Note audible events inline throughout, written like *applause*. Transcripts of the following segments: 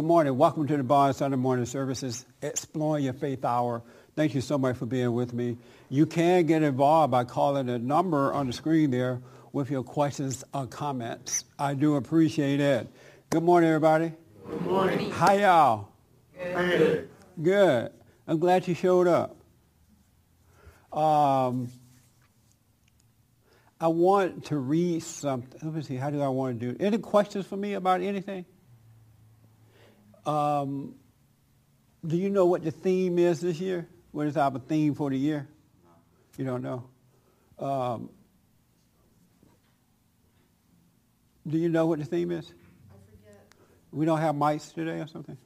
Good morning. Welcome to the Bond Sunday morning services, Exploring Your Faith Hour. Thank you so much for being with me. You can get involved by calling the number on the screen there with your questions or comments. I do appreciate it. Good morning, everybody. Good morning. How y'all? Good. Good. I'm glad you showed up. Um, I want to read something. Let me see. How do I want to do it? Any questions for me about anything? Um, do you know what the theme is this year? What is our theme for the year? You don't know? Um, do you know what the theme is? I forget. We don't have mics today or something?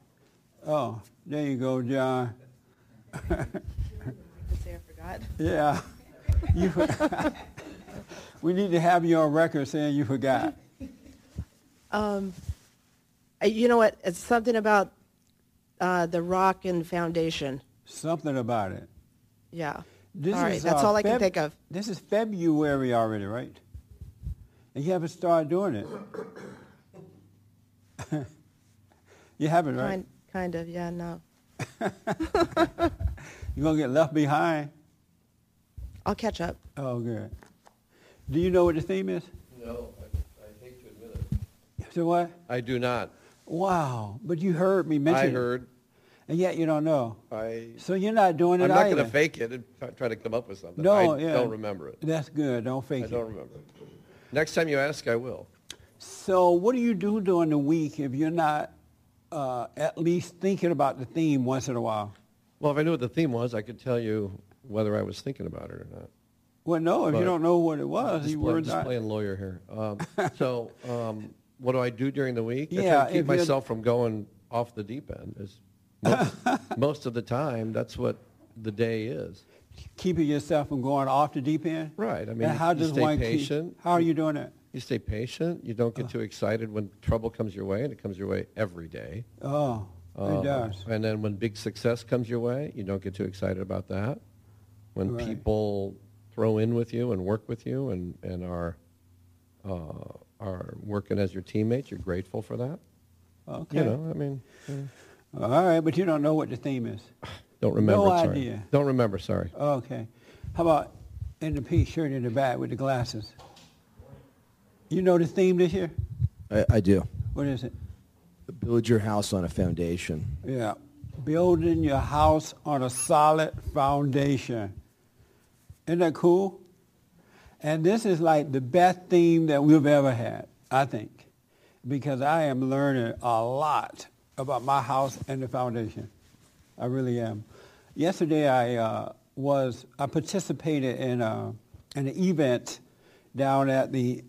Oh, there you go, John. *laughs* Yeah. You *laughs* we need to have you on record saying you forgot. Um, you know what? It's something about uh, the rock and foundation. Something about it. Yeah. This all right. is, That's uh, all I can think of. This is February already, right? And you haven't started doing it. *laughs* you haven't, right? Kind, kind of. Yeah. No. *laughs* You're going to get left behind. I'll catch up. Oh, good. Do you know what the theme is? No, I, I hate to admit it. So what? I do not. Wow. But you heard me mention I it. heard. And yet you don't know. I. So you're not doing it I'm not going to fake it and try- to come up with something. No, I yeah. don't remember it. That's good. Don't I fake it. I don't remember it. Next time you ask, I will. So what do you do during the week if you're not uh, at least thinking about the theme once in a while? Well, if I knew what the theme was, I could tell you whether I was thinking about it or not. Well, no, if you don't know what it was, you were just not. playing lawyer here. Um, so, um, what do I do during the week? I try Yeah, to keep myself from going off the deep end. Is most, *laughs* most of the time, that's what the day is. Keeping yourself from going off the deep end? Right. I mean, and how you does stay one patient. Keep, how are you doing it? You stay patient. You don't get too excited when trouble comes your way, and it comes your way every day. Oh, Uh, it does. And then when big success comes your way, you don't get too excited about that. When Right. people throw in with you and work with you and, and are, uh, Uh, are working as your teammates, you're grateful for that. Okay. You know, I mean, yeah. All right, but you don't know what the theme is. *sighs* don't remember. No sorry. idea. Don't remember. Sorry. Okay. How about in the pink shirt in the back with the glasses? You know the theme this year? I, I do. What is it? Build your house on a foundation. Yeah. Building your house on a solid foundation. Isn't that cool? And this is like the best theme that we've ever had, I think, because I am learning a lot about my house and the foundation. I really am. Yesterday I uh, was, I participated in, a, in an event down at the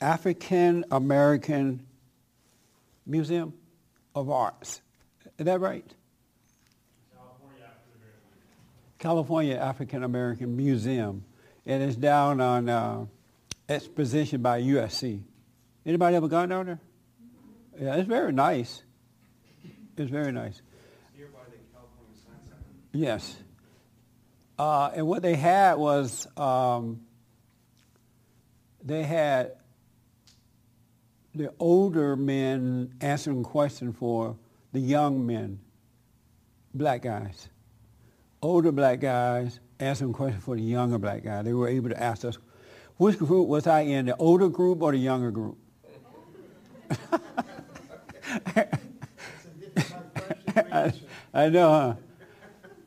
African American Museum of Arts. Is that right? California African American Museum. It is down on uh, Exposition by USC. Anybody ever gone down there? Yeah, it's very nice. It's very nice. Nearby the California Science Center. Yes. Uh, and what they had was um, they had the older men answering questions for the young men, black guys. Older black guys answering questions for the younger black guy. They were able to ask us, which group was I in, the older group or the younger group? I, *laughs* I know, huh?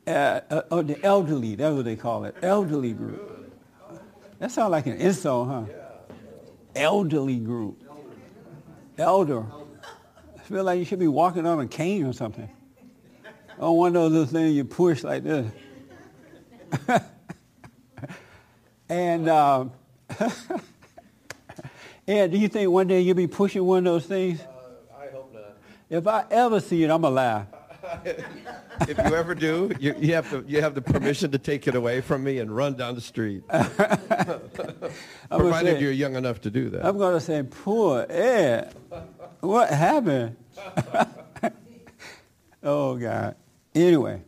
Uh, uh, oh, the elderly, that's what they call it, elderly group. That sounds like an insult, huh? Elderly group. Elder. I feel like you should be walking on a cane or something. On one of those little things you push like this. *laughs* and um, *laughs* Ed, do you think one day you'll be pushing one of those things? Uh, I hope not. If I ever see it, I'm going to laugh. if you ever do, you, you have to you have the permission to take it away from me and run down the street, *laughs* provided say- you're young enough to do that. I'm going to say, poor Ed. What happened? oh, God. Anyway,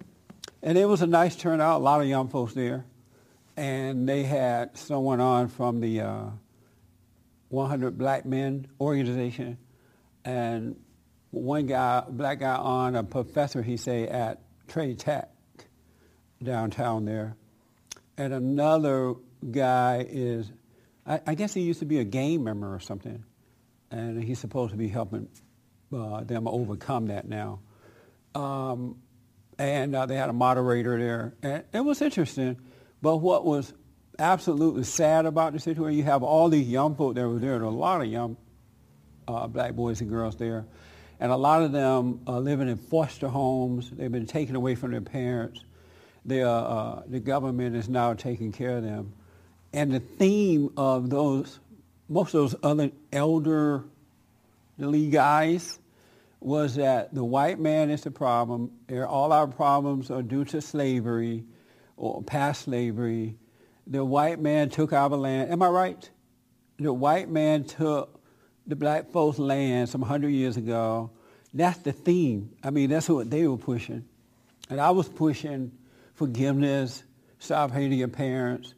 and it was a nice turnout, a lot of young folks there. And they had someone on from the uh, 100 Black Men organization. And one guy, black guy on, a professor, he say, at Trade Tech downtown there. And another guy is, I, I guess he used to be a gang member or something. And he's supposed to be helping uh, them overcome that now. Um, and uh, they had a moderator there. And it was interesting. But what was absolutely sad about the situation, you have all these young folk that were there. There were a lot of young uh, black boys and girls there. And a lot of them are living in foster homes. They've been taken away from their parents. Are, uh, the government is now taking care of them. And the theme of those, most of those other elderly guys, was that the white man is the problem. All our problems are due to slavery or past slavery. The white man took our land. Am I right? The white man took the black folks' land some hundred years ago. That's the theme. I mean, that's what they were pushing. And I was pushing forgiveness, stop hating your parents.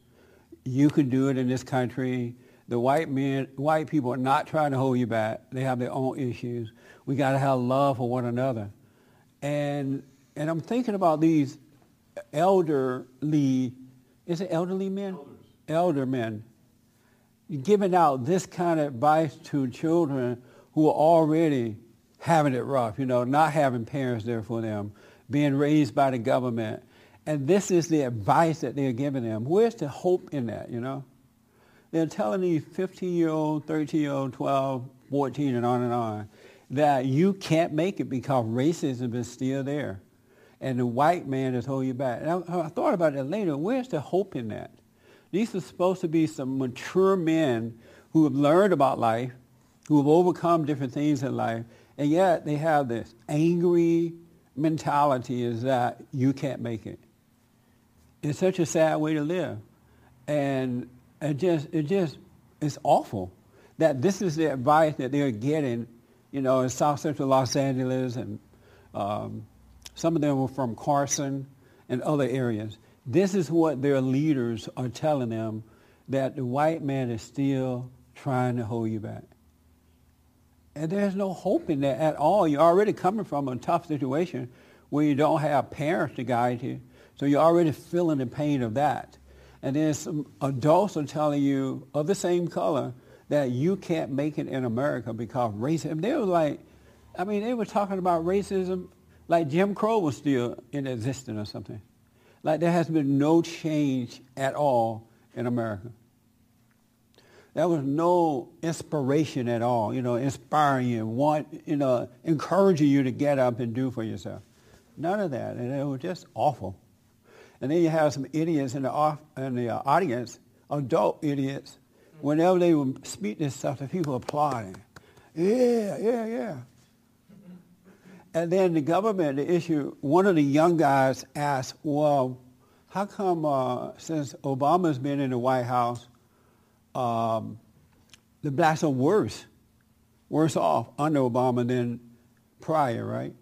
You can do it in this country. The white men, white people are not trying to hold you back. They have their own issues. We got to have love for one another. And, and I'm thinking about these elderly, is it elderly men? Elders. Elder men giving out this kind of advice to children who are already having it rough, you know, not having parents there for them, being raised by the government. And this is the advice that they're giving them. Where's the hope in that, you know? They're telling these 15-year-old, 13-year-old, 12, 14, and on and on, that you can't make it because racism is still there. And the white man is holding you back. And I, I thought about it later. Where's the hope in that? These are supposed to be some mature men who have learned about life, who have overcome different things in life, and yet they have this angry mentality is that you can't make it. It's such a sad way to live. And it just, it just, it's awful that this is the advice that they're getting, you know, in South Central Los Angeles and um, some of them were from Carson and other areas. This is what their leaders are telling them that the white man is still trying to hold you back. And there's no hope in that at all. You're already coming from a tough situation where you don't have parents to guide you. So you're already feeling the pain of that. And then some adults are telling you of the same color that you can't make it in America because racism. They were like, I mean, they were talking about racism like Jim Crow was still in existence or something. Like there has been no change at all in America. There was no inspiration at all, you know, inspiring you, want, you know, encouraging you to get up and do for yourself. None of that, and it was just awful. And then you have some idiots in the, off, in the audience, adult idiots. Whenever they would speak this stuff, the people applauding. Yeah, yeah, yeah. And then the government, the issue, one of the young guys asked, well, how come uh, since Obama's been in the White House, um, the blacks are worse, worse off under Obama than prior, right?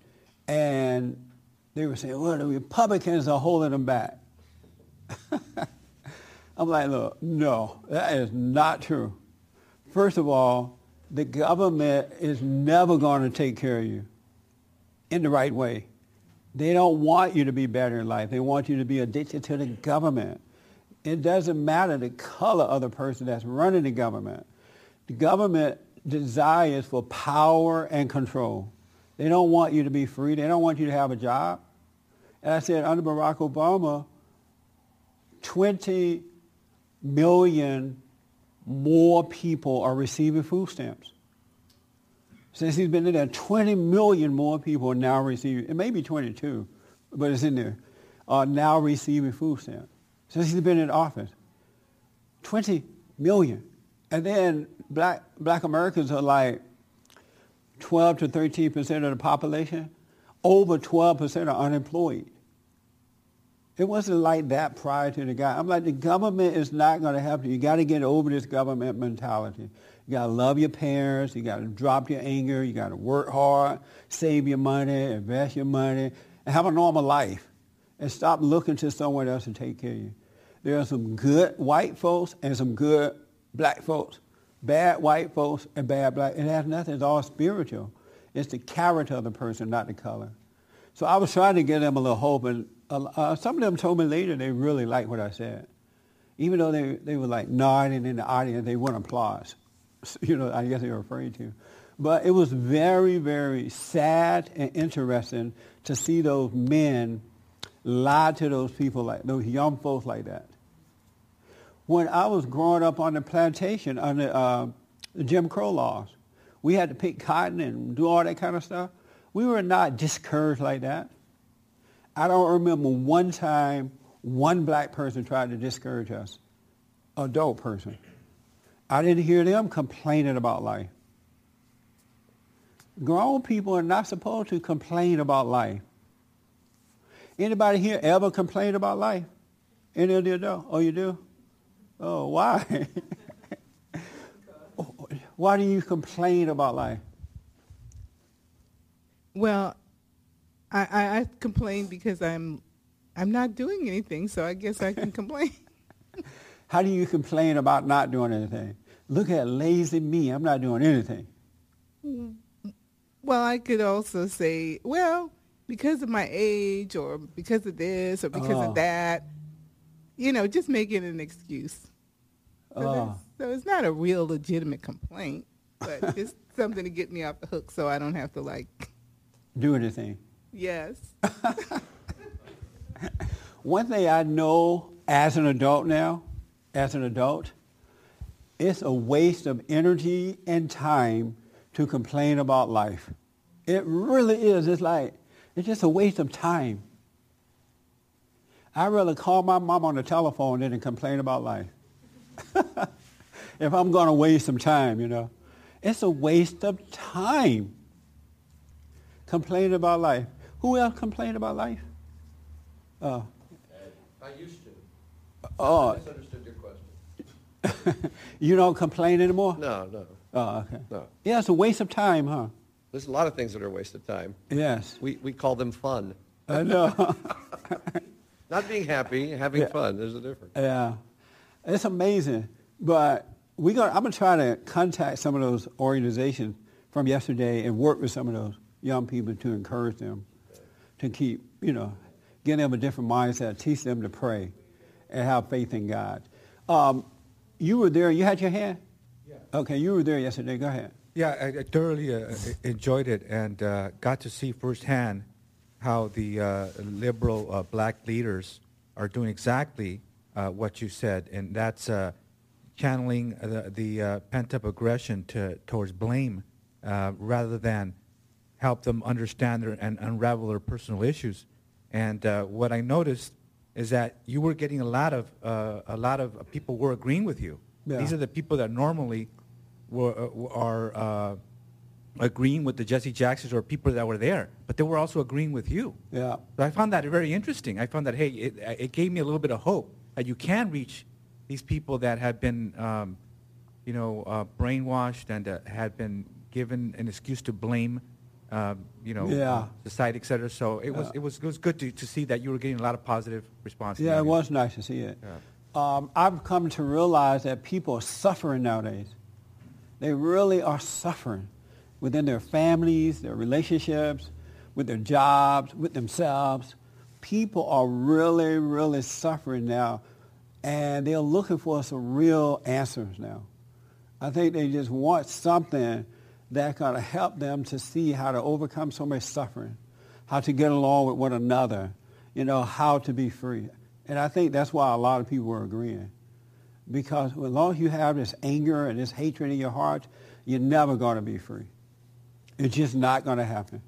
And they were saying, well, the Republicans are holding them back. *laughs* I'm like, look, no, that is not true. First of all, the government is never going to take care of you in the right way. They don't want you to be better in life. They want you to be addicted to the government. It doesn't matter the color of the person that's running the government. The government desires for power and control. They don't want you to be free. They don't want you to have a job. And I said, under Barack Obama, 20 million more people are receiving food stamps. Since he's been in there, 20 million more people are now receiving, it may be 22, but it's in there, are now receiving food stamps. Since he's been in office. 20 million. And then black, black Americans are like 12 to 13 percent of the population. Over 12 percent are unemployed. It wasn't like that prior to the guy. I'm like, the government is not going to help you. You got to get over this government mentality. You got to love your parents. You got to drop your anger. You got to work hard, save your money, invest your money, and have a normal life. And stop looking to someone else to take care of you. There are some good white folks and some good black folks. Bad white folks and bad black. It has nothing. It's all spiritual. It's the character of the person, not the color. So I was trying to give them a little hope, and uh, some of them told me later they really liked what I said. Even though they, they were like nodding in the audience, they wouldn't applause. *laughs* You know, I guess they were afraid to. But it was very, very sad and interesting to see those men lie to those people, like those young folks like that. When I was growing up on the plantation under uh, the Jim Crow laws, we had to pick cotton and do all that kind of stuff. We were not discouraged like that. I don't remember one time one black person tried to discourage us, adult person. I didn't hear them complaining about life. Grown people are not supposed to complain about life. Anybody here ever complain about life? Any of you do? Oh, you do? Oh, why? *laughs* why do you complain about life? Well, I, I, I complain because I'm I'm not doing anything, so I guess I can complain. *laughs* How do you complain about not doing anything? Look at lazy me. I'm not doing anything. Well, I could also say, well, because of my age or because of this or because Oh. of that, you know, just making an excuse. So, Oh. so it's not a real legitimate complaint, but just *laughs* something to get me off the hook so I don't have to like, Do anything. Yes. *laughs* One thing I know as an adult now, as an adult, it's a waste of energy and time to complain about life. It really is. It's like, it's just a waste of time. I'd rather call my mom on the telephone than complain about life. *laughs* if I'm going to waste some time, you know. It's a waste of time. Complaining about life. Who else complained about life? Uh, I used to. oh, I misunderstood your question. *laughs* you don't complain anymore? No, no, Oh, okay. no. Yeah, it's a waste of time, huh? There's a lot of things that are a waste of time. Yes. We, we call them fun. I know. *laughs* Not being happy, having Yeah. fun. There's a difference. yeah. It's amazing. But we got, I'm going to try to contact some of those organizations from yesterday and work with some of those young people to encourage them to keep, you know, give them a different mindset, teach them to pray and have faith in God. Um, you were there. You had your hand? Yeah. Okay, you were there yesterday. Go ahead. Yeah, I, I thoroughly uh, enjoyed it and uh, got to see firsthand how the uh, liberal uh, black leaders are doing exactly uh, what you said, and that's uh, channeling the, the uh, pent-up aggression to, towards blame uh, rather than help them understand their, and unravel their personal issues. And uh, what I noticed is that you were getting a lot of uh, a lot of people were agreeing with you. Yeah. These are the people that normally were, uh, are uh, agreeing with the Jesse Jacksons or people that were there, but they were also agreeing with you. Yeah. So I found that very interesting. I found that hey, it, it gave me a little bit of hope that you can reach these people that have been, um, you know, uh, brainwashed and uh, had been given an excuse to blame, um, you know, Yeah. society, et cetera. So it was Yeah. it was it was good to, to see that you were getting a lot of positive response. Yeah, it was nice to see it. Yeah. Um, I've come to realize that people are suffering nowadays. They really are suffering within their families, their relationships, with their jobs, with themselves. People are really, really suffering now, and they're looking for some real answers now. I think they just want something that's going to help them to see how to overcome so much suffering, how to get along with one another, you know, how to be free. And I think that's why a lot of people are agreeing. Because as long as you have this anger and this hatred in your heart, you're never going to be free. It's just not going to happen.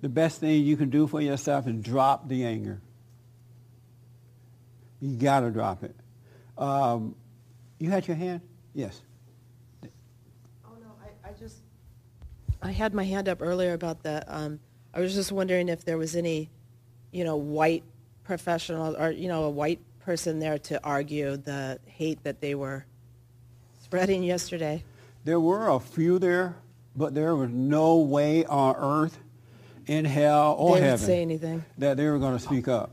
The best thing you can do for yourself is drop the anger. You got to drop it. Um, you had your hand? Yes. Oh, no, I, I just, I had my hand up earlier about the, um, I was just wondering if there was any, you know, white professional or, you know, a white person there to argue the hate that they were spreading yesterday. There were a few there, but there was no way on earth, in hell or They heaven, say anything. that they were going to speak up.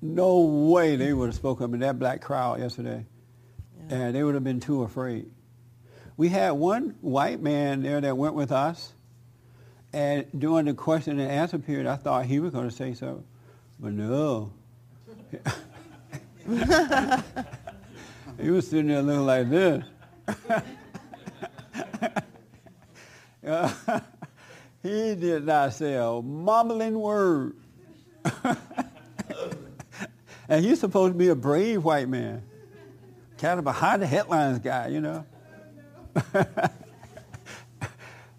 No way they would have spoken up in that black crowd yesterday. And they would have been too afraid. We had one white man there that went with us, And during the question and answer period, I thought he was going to say something, but no. *laughs* he was sitting there looking like this. *laughs* He did not say a mumbling word. *laughs* and he's supposed to be a brave white man, kind of behind the headlines guy, you know. *laughs*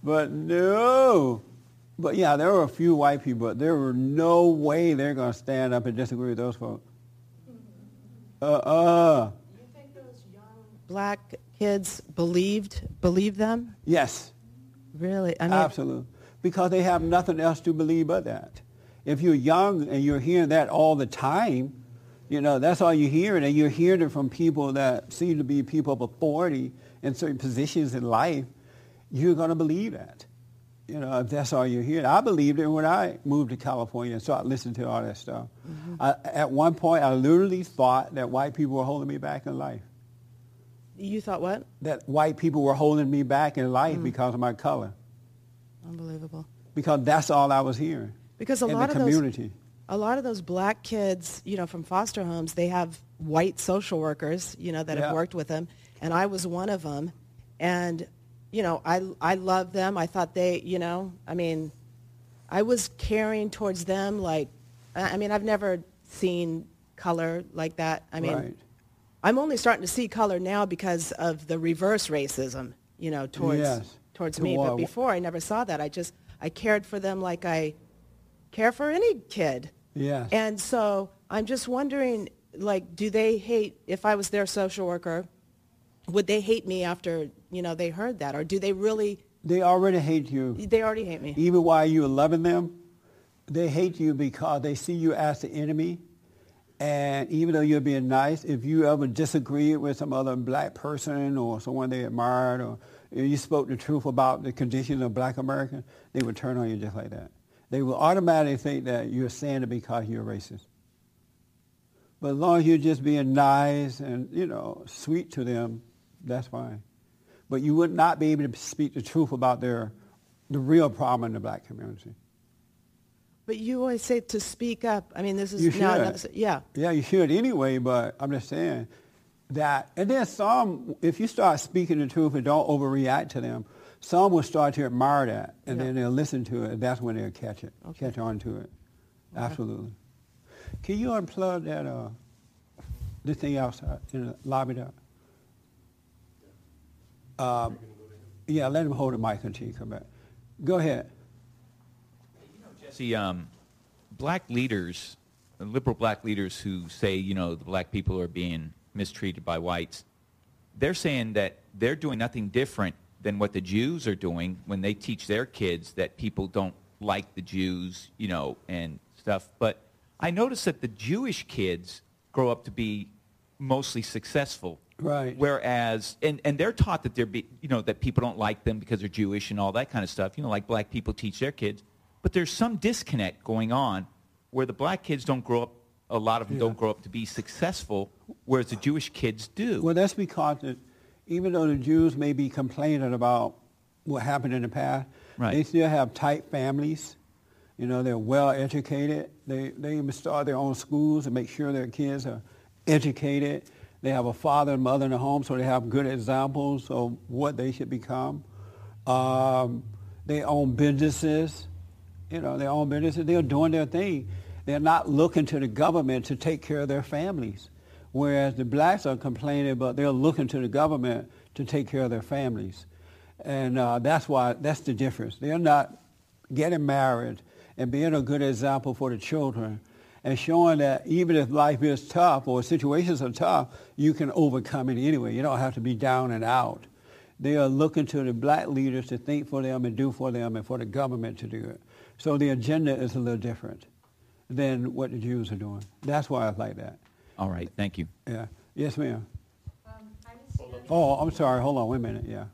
but no. But yeah, there were a few white people, but there were no way they're going to stand up and disagree with those folks. Uh-uh. You think those young black kids believed believed them? Yes. Really? I mean, Absolutely. Because they have nothing else to believe but that. If you're young and you're hearing that all the time, you know, that's all you're hearing. And you're hearing it from people that seem to be people of authority in certain positions in life, you're going to believe that. You know, if that's all you're hearing. I believed it when I moved to California and started listening to all that stuff. Mm-hmm. I, at one point, I literally thought that white people were holding me back in life. you thought what? That white people were holding me back in life mm. because of my color. Unbelievable. Because that's all I was hearing. Because a lot of those community. a lot of those black kids, you know, from foster homes, they have white social workers, you know, that Yeah. have worked with them, and I was one of them, and you know, I I love them. I thought they, you know, I mean, I was caring towards them like, I I mean, I've never seen color like that. I mean, right. I'm only starting to see color now because of the reverse racism, you know, towards Yes. towards me. Well, but before, I never saw that. I just I cared for them like I care for any kid. Yes. And so I'm just wondering, like, do they hate if I was their social worker? Would they hate me after you know they heard that, or do they really? they already hate you. They already hate me. Even while you're loving them, they hate you because they see you as the enemy. And even though you're being nice, if you ever disagreed with some other black person or someone they admired or you spoke the truth about the condition of black Americans, they would turn on you just like that. They will automatically think that you're saying it because you're racist. But as long as you're just being nice and, you know, sweet to them, that's fine. But you would not be able to speak the truth about their, the real problem in the black community. But you always say to speak up. I mean, this is You should. Yeah. Yeah, you should anyway, but I'm just saying that, and then some, if you start speaking the truth and don't overreact to them, some will start to admire that, and Yeah. then they'll listen to it, and that's when they'll catch it, Okay. catch on to it. Absolutely. Can you unplug that, uh, this thing outside in the lobby there? Um, yeah, let him hold the mic until you come back. Go ahead. You know, Jesse, um, black leaders, liberal black leaders who say, you know, the black people are being mistreated by whites, they're saying that they're doing nothing different than what the Jews are doing when they teach their kids that people don't like the Jews, you know, and stuff. But I notice that the Jewish kids grow up to be mostly successful. Right. Whereas, and, and they're taught that they're, be, you know, that people don't like them because they're Jewish and all that kind of stuff. You know, like black people teach their kids. But there's some disconnect going on where the black kids don't grow up, a lot of them Yeah. don't grow up to be successful, whereas the Jewish kids do. Well, that's because it, even though the Jews may be complaining about what happened in the past, Right. they still have tight families. You know, they're well educated. They, they even start their own schools to make sure their kids are educated. They have a father and mother in the home, so they have good examples of what they should become. Um, they own businesses. You know, they own businesses. They're doing their thing. They're not looking to the government to take care of their families. Whereas the blacks are complaining, but they're looking to the government to take care of their families. And uh, that's why, that's the difference. They're not getting married and being a good example for the children and showing that even if life is tough or situations are tough, you can overcome it anyway. You don't have to be down and out. They are looking to the black leaders to think for them and do for them and for the government to do it. So the agenda is a little different than what the Jews are doing. That's why I like that. All right, thank you. Yeah. Yes, ma'am. Um, oh, I'm sorry. Hold on. Wait a minute. Yeah.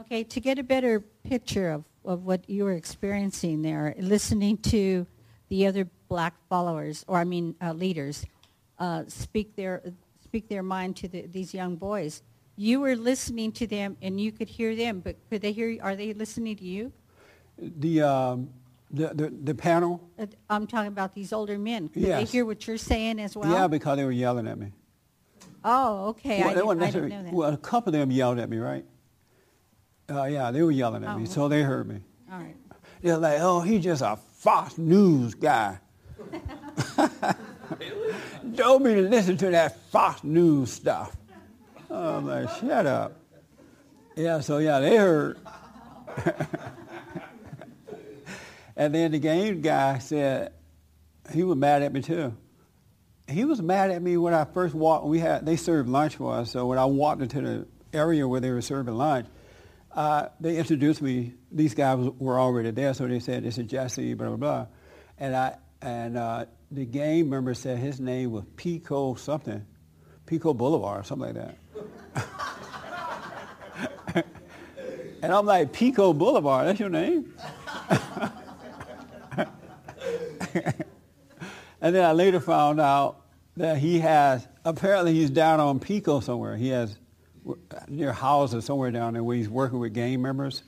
Okay, to get a better picture of, of what you were experiencing there, listening to the other black followers, or I mean uh, leaders, uh, speak their speak their mind to the, these young boys. You were listening to them, and you could hear them, but could they hear? you? Are they listening to you? The, um, the, the, the panel? Uh, I'm talking about these older men. Did they hear what you're saying as well? Yeah, because they were yelling at me. Oh, okay. Well, I, didn't, I didn't know that. Well, a couple of them yelled at me, right? Uh, yeah, they were yelling at me, Oh. so they heard me. All right. They're like, oh, he's just a Fox News guy. Don't be to listen to that Fox News stuff. Oh, I'm shut up. Yeah, so yeah, they heard. *laughs* and then the game guy said, he was mad at me too. He was mad at me when I first walked. We had they served lunch for us, so when I walked into the area where they were serving lunch, uh, they introduced me. These guys were already there, so they said, "This is Jesse," blah blah blah, and I and uh, the game member said his name was Pico something, Pico Boulevard something like that. *laughs* and I'm like, Pico Boulevard, that's your name? *laughs* And then I later found out that he has, apparently he's down on Pico somewhere. He has near houses somewhere down there where he's working with gang members.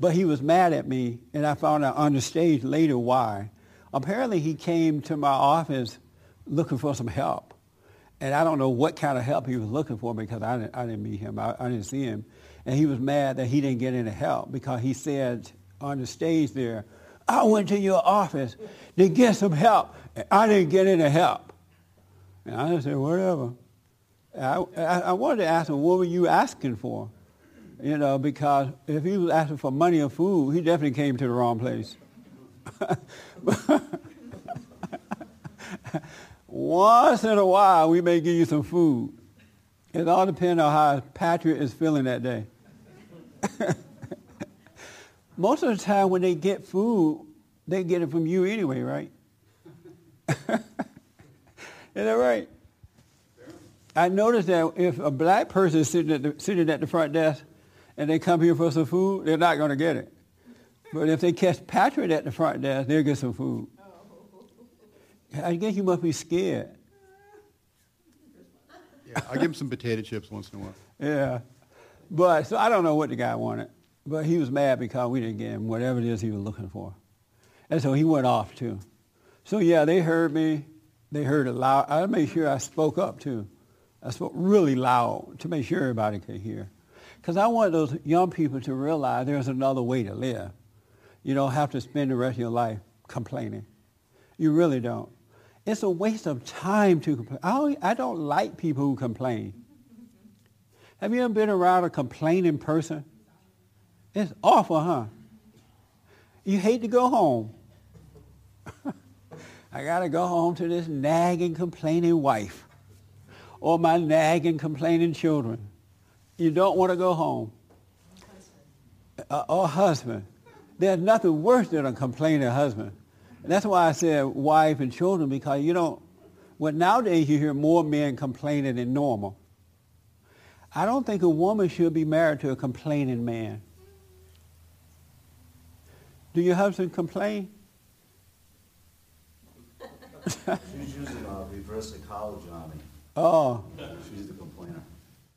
But he was mad at me, and I found out on the stage later why. Apparently he came to my office looking for some help. And I don't know what kind of help he was looking for because I didn't, I didn't meet him. I, I didn't see him. And he was mad that he didn't get any help because he said on the stage there, I went to your office to get some help. and I didn't get any help. And I said, whatever. I, I, I wanted to ask him, what were you asking for? You know, because if he was asking for money or food, he definitely came to the wrong place. *laughs* Once in a while, we may give you some food. It all depends on how Patrick is feeling that day. *laughs* Most of the time when they get food, they get it from you anyway, right? *laughs* Is that right? I noticed that if a black person is sitting at the, sitting at the front desk and they come here for some food, they're not going to get it. But if they catch Patrick at the front desk, they'll get some food. I guess you must be scared. Yeah, I give him some potato chips once in a while. Yeah. But so I don't know what the guy wanted. But he was mad because we didn't get him whatever it is he was looking for. And so he went off too. So yeah, they heard me. They heard a loud. I made sure I spoke up too. I spoke really loud to make sure everybody could hear. Because I want those young people to realize there's another way to live. You don't have to spend the rest of your life complaining. You really don't. It's a waste of time to complain. I I don't like people who complain. Have you ever been around a complaining person? It's awful, huh? You hate to go home. *laughs* I got to go home to this nagging, complaining wife or my nagging, complaining children. You don't want to go home. Uh, or husband. There's nothing worse than a complaining husband. And that's why I said wife and children, because you don't, well, nowadays you hear more men complaining than normal. I don't think a woman should be married to a complaining man. Do your husband complain? *laughs* She's using uh, reverse psychology on me. Oh, She's the complainer.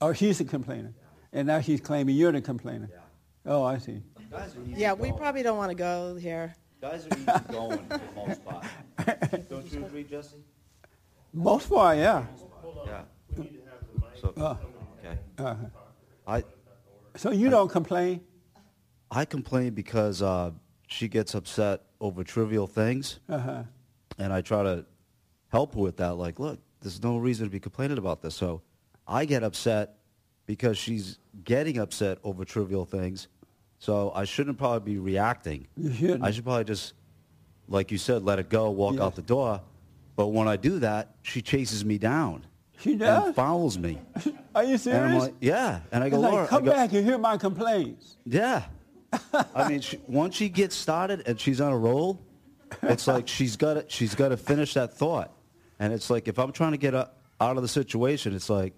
oh, she's the complainer. And now she's claiming you're the complainer. Yeah. Oh, I see. Guys are easy Yeah, we going. probably don't want to go here. Guys are easy going for the *laughs* most part. Don't you agree, Jesse? Most part, yeah. Yeah. So, Uh, okay. uh, I so you don't complain? I complain because uh, she gets upset over trivial things, Uh-huh. and I try to help her with that. Like, look, there's no reason to be complaining about this. So I get upset because she's getting upset over trivial things. So I shouldn't probably be reacting. You shouldn't. I should probably just, like you said, let it go, walk out the door. But when I do that, she chases me down She does? and follows me. *laughs* Are you And serious? I'm like, yeah. And I go, like, Laura, come go, back and hear my complaints. yeah. *laughs* I mean, she, once she gets started and she's on a roll, it's like she's got to she's got to finish that thought. And it's like if I'm trying to get out of the situation, it's like,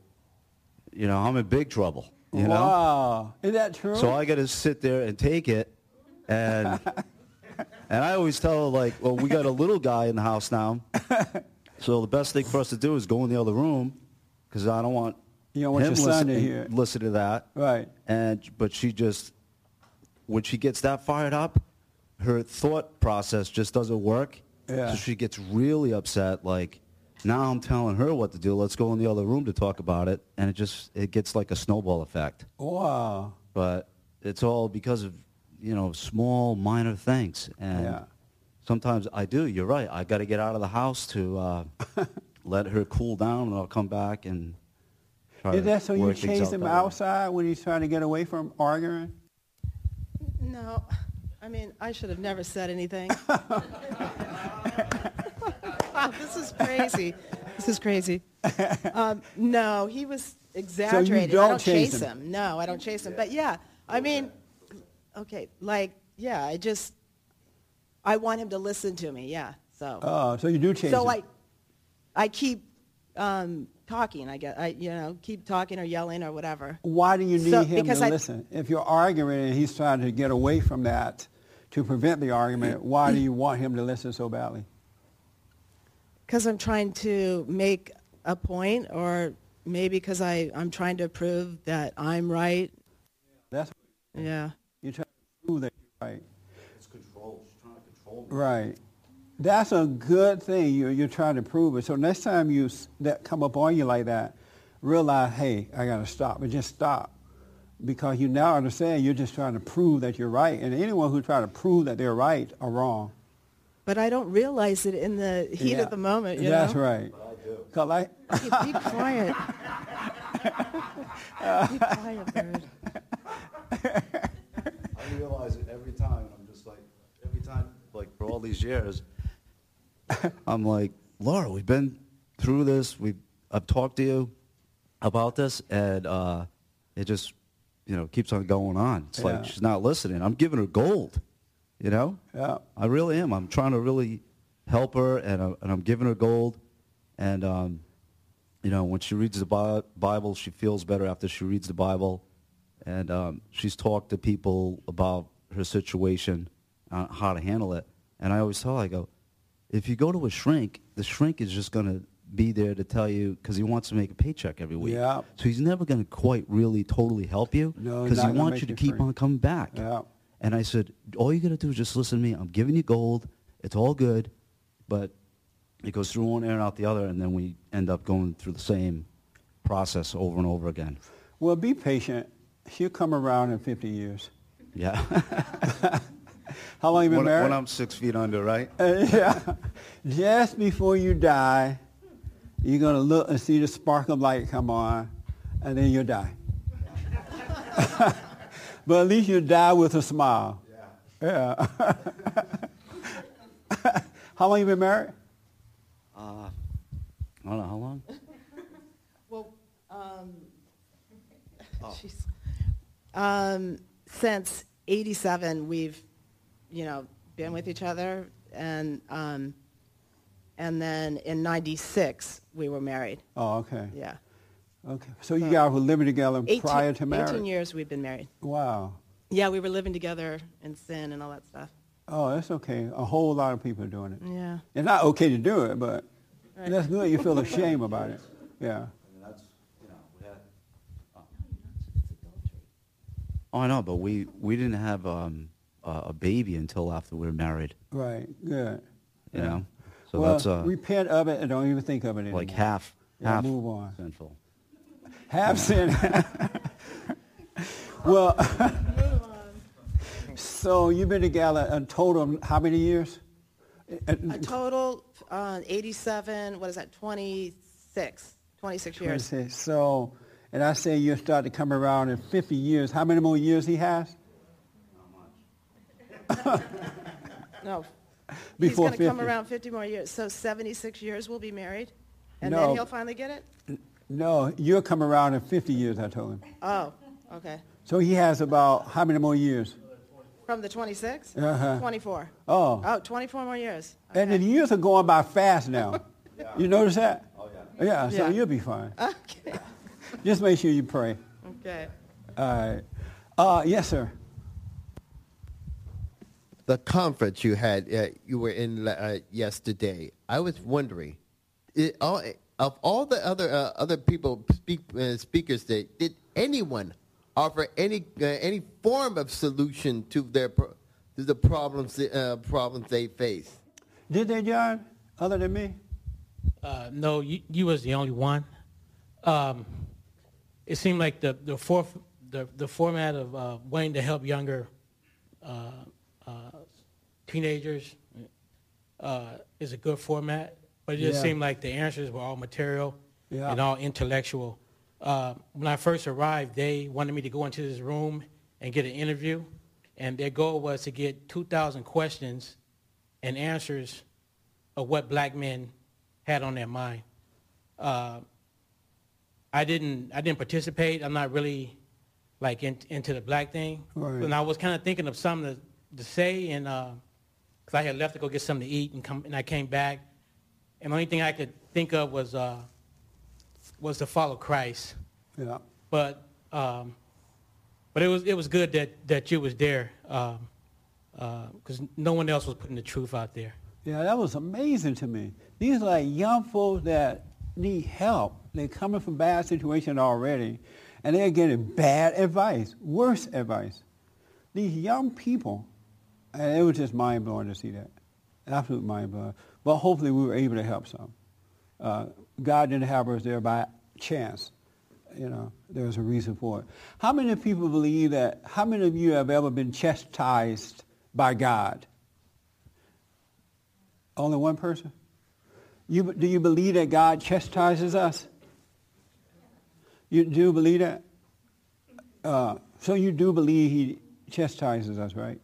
you know, I'm in big trouble. You know. wow. Is that true? So I got to sit there and take it, and *laughs* and I always tell her like, well, we got a little guy in the house now, *laughs* so the best thing for us to do is go in the other room, because I don't want You don't want him your son to hear listen to that. Right. And but she just when she gets that fired up, her thought process just doesn't work. Yeah. So she gets really upset. Like now I'm telling her what to do. Let's go in the other room to talk about it, and it just it gets like a snowball effect. Wow. But it's all because of you know small minor things, and Yeah. sometimes I do. You're right. I got to get out of the house to uh, *laughs* let her cool down, and I'll come back and. Try Is to that so you chase out him that way. outside when he's trying to get away from arguing? No, I mean, I should have never said anything. *laughs* this is crazy. This is crazy. *laughs* Um, no, he was exaggerating. I don't don't chase chase him. him. No, I don't chase him. But yeah, I mean, okay, like, yeah, I just, I want him to listen to me. Yeah, so. Oh, so you do chase him? so him. like, I keep um, talking. I guess I, you know, keep talking or yelling or whatever. Why do you need So- him to I- listen? If you're arguing and he's trying to get away from that to prevent the argument, *clears throat* why do you want him to listen so badly? Because I'm trying to make a point, or maybe because I I'm trying to prove that I'm right. That's Yeah. you're trying to prove that you're right. It's control. She's trying to control me. Right. That's a good thing. You're, you're trying to prove it. So next time you that come up on you like that, realize, hey, I got to stop. And just stop. Because you now understand you're just trying to prove that you're right. And anyone who try to prove that they're right are wrong. But I don't realize it in the heat Yeah. of the moment. You That's know? right. Cause I, Hey, be *laughs* quiet. be quiet, bird. I realize it every time. I'm just like, every time, like for all these years, I'm like, Laura, we've been through this. We, I've talked to you about this, and uh, it just, you know, keeps on going on. It's Yeah. like she's not listening. I'm giving her gold, you know. yeah. I really am. I'm trying to really help her, and, I, and I'm giving her gold. And um, you know, when she reads the Bible, she feels better after she reads the Bible. And um, she's talked to people about her situation, uh, how to handle it. And I always tell her, I go, if you go to a shrink, the shrink is just going to be there to tell you because he wants to make a paycheck every week. Yeah. So he's never going to quite really totally help you No, because not he wants you to keep free. on coming back. Yeah. And I said, all you got to do is just listen to me. I'm giving you gold. It's all good. But it goes through one ear and out the other, and then we end up going through the same process over and over again. Well, be patient. She'll come around in 50 years. Yeah. *laughs* How long you been when, married? when I'm six feet under, right? Uh, yeah. Just before you die, you're going to look and see the spark of light come on, and then you'll die. *laughs* but at least you'll die with a smile. Yeah. yeah. *laughs* how long you been married? Uh, I don't know how long. Well, um, *laughs* jeez. um, since '87, we've, you know, been with each other, and um, and then in '96 we were married. Oh, okay. Yeah. Okay. So you guys were living together 18, prior to marriage? 18 years we've been married. Wow. Yeah, we were living together in sin and all that stuff. Oh, that's okay. A whole lot of people are doing it. Yeah. It's not okay to do it, but Right. that's good. You feel ashamed about it. Yeah. That's, you know, we had, oh, I know, but we, we didn't have um, a, a baby until after we were married, Right. Good. you Yeah. know? So well, that's uh, repent of it and don't even think of it anymore. like half, Yeah, half move on. sinful. Half *laughs* sin. well, *laughs* so you've been together a total how many years? A total, uh, 87, what is that, 26, 26 years. 26. So, and I say you start to come around in 50 years. How many more years he has? Not *laughs* much. No. Before He's going to come around 50 more years. So 76 years we'll be married? And No. then he'll finally get it? No, you'll come around in 50 years, I told him. Oh, okay. So he has about how many more years? From the 26? Uh-huh. 24. Oh. Oh, 24 more years. And the years are going by fast now. *laughs* You notice that? Oh, yeah. Yeah, so Yeah. you'll be fine. *laughs* Okay. Just make sure you pray. Okay. All right. Uh, yes, sir. the conference you had uh, you were in uh, yesterday. I was wondering, it, all, of all the other uh, other people speak uh, speakers there, did anyone offer any uh, any form of solution to their pro- to the problems uh, problems they face. Did they, John? Other than me? Uh, no, you, you was the only one. Um, it seemed like the the, fourth, the, the format of uh, wanting to help younger uh, uh, teenagers uh, is a good format, but it just Yeah. seemed like the answers were all material Yeah. and all intellectual. Uh, when I first arrived, they wanted me to go into this room and get an interview, and their goal was to get 2,000 questions and answers of what black men had on their mind. Uh, I didn't I didn't participate. I'm not really like in, into the black thing. Right. And I was kind of thinking of something to, to say, and because I had left to go get something to eat, and come and I came back, and the only thing I could think of was uh, was to follow Christ. Yeah. But um, but it was it was good that that you was there because no one else was putting the truth out there. Yeah, that was amazing to me. These are like young folks that need help. They're coming from bad situations already, and they're getting bad advice, worse advice. These young people, and it was just mind blowing to see that. Absolute mind blowing. But hopefully we were able to help some. Uh, God didn't have us there by chance. You know, there was a reason for it. How many people believe that? How many of you have ever been chastised by God? Only one person? You, do you believe that God chastises us? You do believe that? Uh, so you do believe he chastises us, right?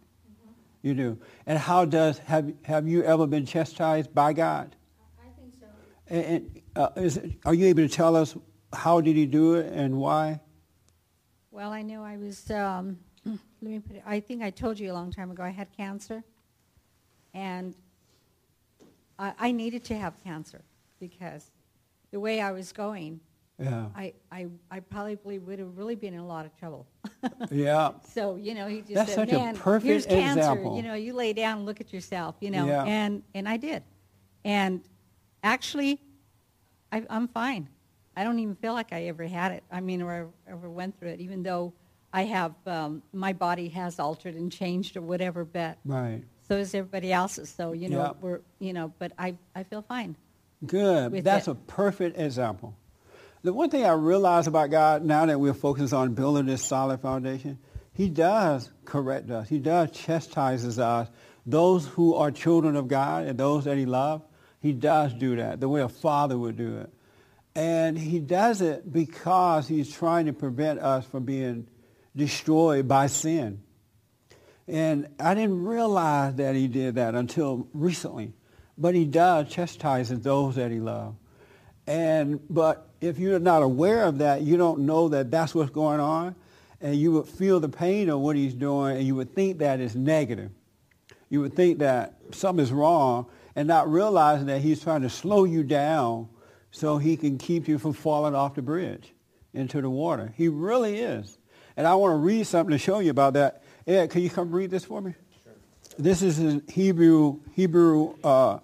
You do. And how does, have, have you ever been chastised by God? I think so. And, and uh, is it, are you able to tell us how did he do it and why? Well, I know I was, um, *clears throat* let me put it, I think I told you a long time ago I had cancer. And I, I needed to have cancer because the way I was going, Yeah. I, I, I probably would have really been in a lot of trouble. *laughs* Yeah. So, you know, he just That's said, such a man, perfect here's cancer. example." You know, you lay down and look at yourself, you know. Yeah. And, and I did. And actually, I, I'm fine. I don't even feel like I ever had it. I mean, or I ever went through it, even though I have, um, my body has altered and changed or whatever, but Right. so is everybody else's. So, you know, Yeah. we're, you know, but I, I feel fine. Good. That's it. a perfect example. The one thing I realize about God now that we're focused on building this solid foundation, He does correct us. He does chastises us. Those who are children of God and those that He loves, He does do that the way a father would do it. And He does it because He's trying to prevent us from being destroyed by sin. And I didn't realize that he did that until recently. But he does chastise those that he loves. And but if you're not aware of that, you don't know that that's what's going on, and you would feel the pain of what he's doing, and you would think that it's negative. You would think that something is wrong, and not realizing that he's trying to slow you down so he can keep you from falling off the bridge into the water. He really is. And I want to read something to show you about that. Ed, can you come read this for me? Sure. This is in Hebrew, Hebrew, uh,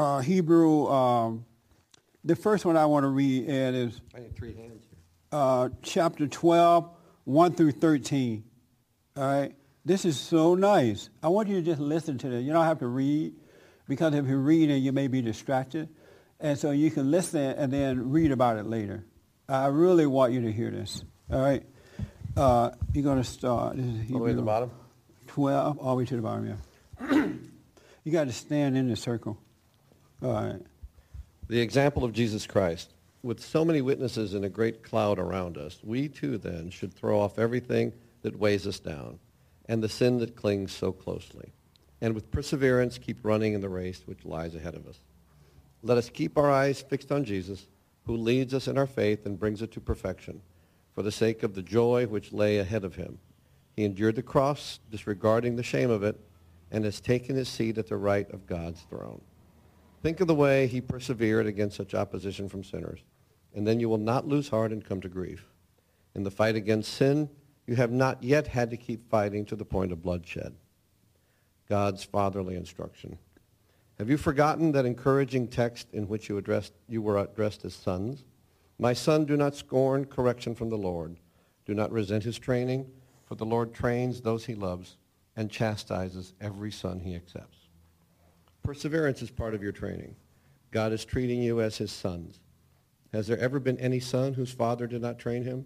uh, Hebrew. Um, the first one I want to read, Ed, is I need three hands uh, chapter 12, 1 through 13. All right? This is so nice. I want you to just listen to this. You don't have to read, because if you read it, you may be distracted. And so you can listen and then read about it later. I really want you to hear this. All right? Uh, you're going to start. This is All the way to the bottom? 12, all the way to the bottom, yeah. *clears throat* you got to stand in the circle. All right. The example of Jesus Christ. With so many witnesses and a great cloud around us, we too then should throw off everything that weighs us down and the sin that clings so closely. And with perseverance keep running in the race which lies ahead of us. Let us keep our eyes fixed on Jesus, who leads us in our faith and brings it to perfection, for the sake of the joy which lay ahead of him. He endured the cross, disregarding the shame of it, and has taken his seat at the right of God's throne. Think of the way he persevered against such opposition from sinners, and then you will not lose heart and come to grief. In the fight against sin, you have not yet had to keep fighting to the point of bloodshed. God's fatherly instruction. Have you forgotten that encouraging text in which you, addressed, you were addressed as sons? My son, do not scorn correction from the Lord. Do not resent his training, For the Lord trains those he loves and chastises every son he accepts. Perseverance is part of your training. God is treating you as his sons. Has there ever been any son whose father did not train him?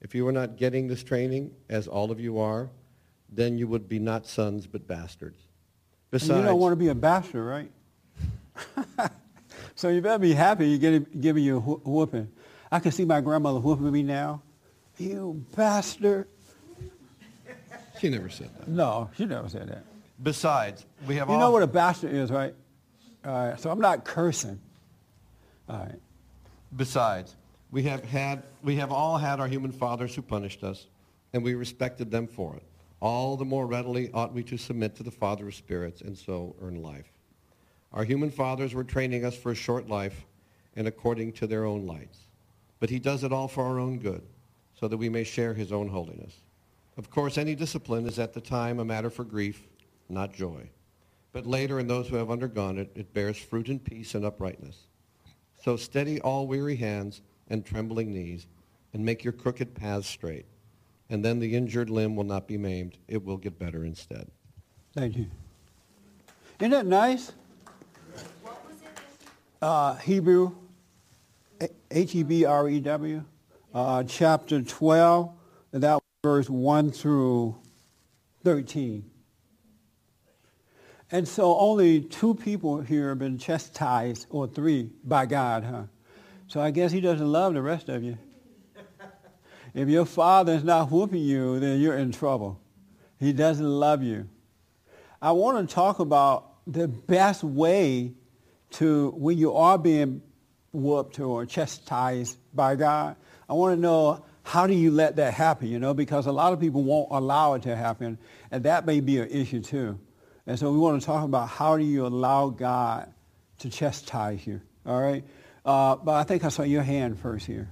If you were not getting this training, as all of you are, then you would be not sons but bastards. And Besides, you don't want to be a bastard, right? *laughs* so you better be happy you get giving you a who- whooping. I can see my grandmother whooping me now. You bastard. she never said that. No, she never said that. Besides, we have You all... know what a bastard is, right? All right, so I'm not cursing. All right. Besides, we have, had, we have all had our human fathers who punished us, and we respected them for it. All the more readily ought we to submit to the Father of spirits and so earn life. Our human fathers were training us for a short life and according to their own lights. But he does it all for our own good, so that we may share his own holiness. Of course, any discipline is at the time a matter for grief, not joy. But later, in those who have undergone it, it bears fruit in peace and uprightness. So steady all weary hands and trembling knees, and make your crooked paths straight. And then the injured limb will not be maimed. It will get better instead. Thank you. Isn't that nice? What Uh, Hebrew, H-E-B-R-E-W, uh, chapter 12, and that was verse 1 through 13. And so only two people here have been chastised, or three, by God, huh? So I guess he doesn't love the rest of you. If your father is not whooping you, then you're in trouble. He doesn't love you. I want to talk about the best way to, when you are being whooped or chastised by God, I want to know how do you let that happen, you know, because a lot of people won't allow it to happen, and that may be an issue too. And so we want to talk about how do you allow God to chastise you, all right? Uh, but I think I saw your hand first here.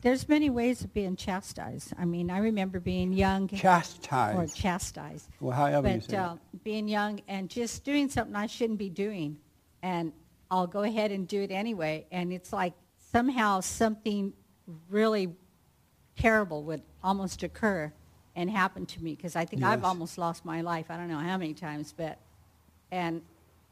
There's many ways of being chastised. I mean, I remember being young. Chastised. Or chastised. Well, however you say uh, being young and just doing something I shouldn't be doing, and I'll go ahead and do it anyway. And it's like somehow something really terrible would almost occur and happened to me because I think I've almost lost my life. I don't know how many times, but and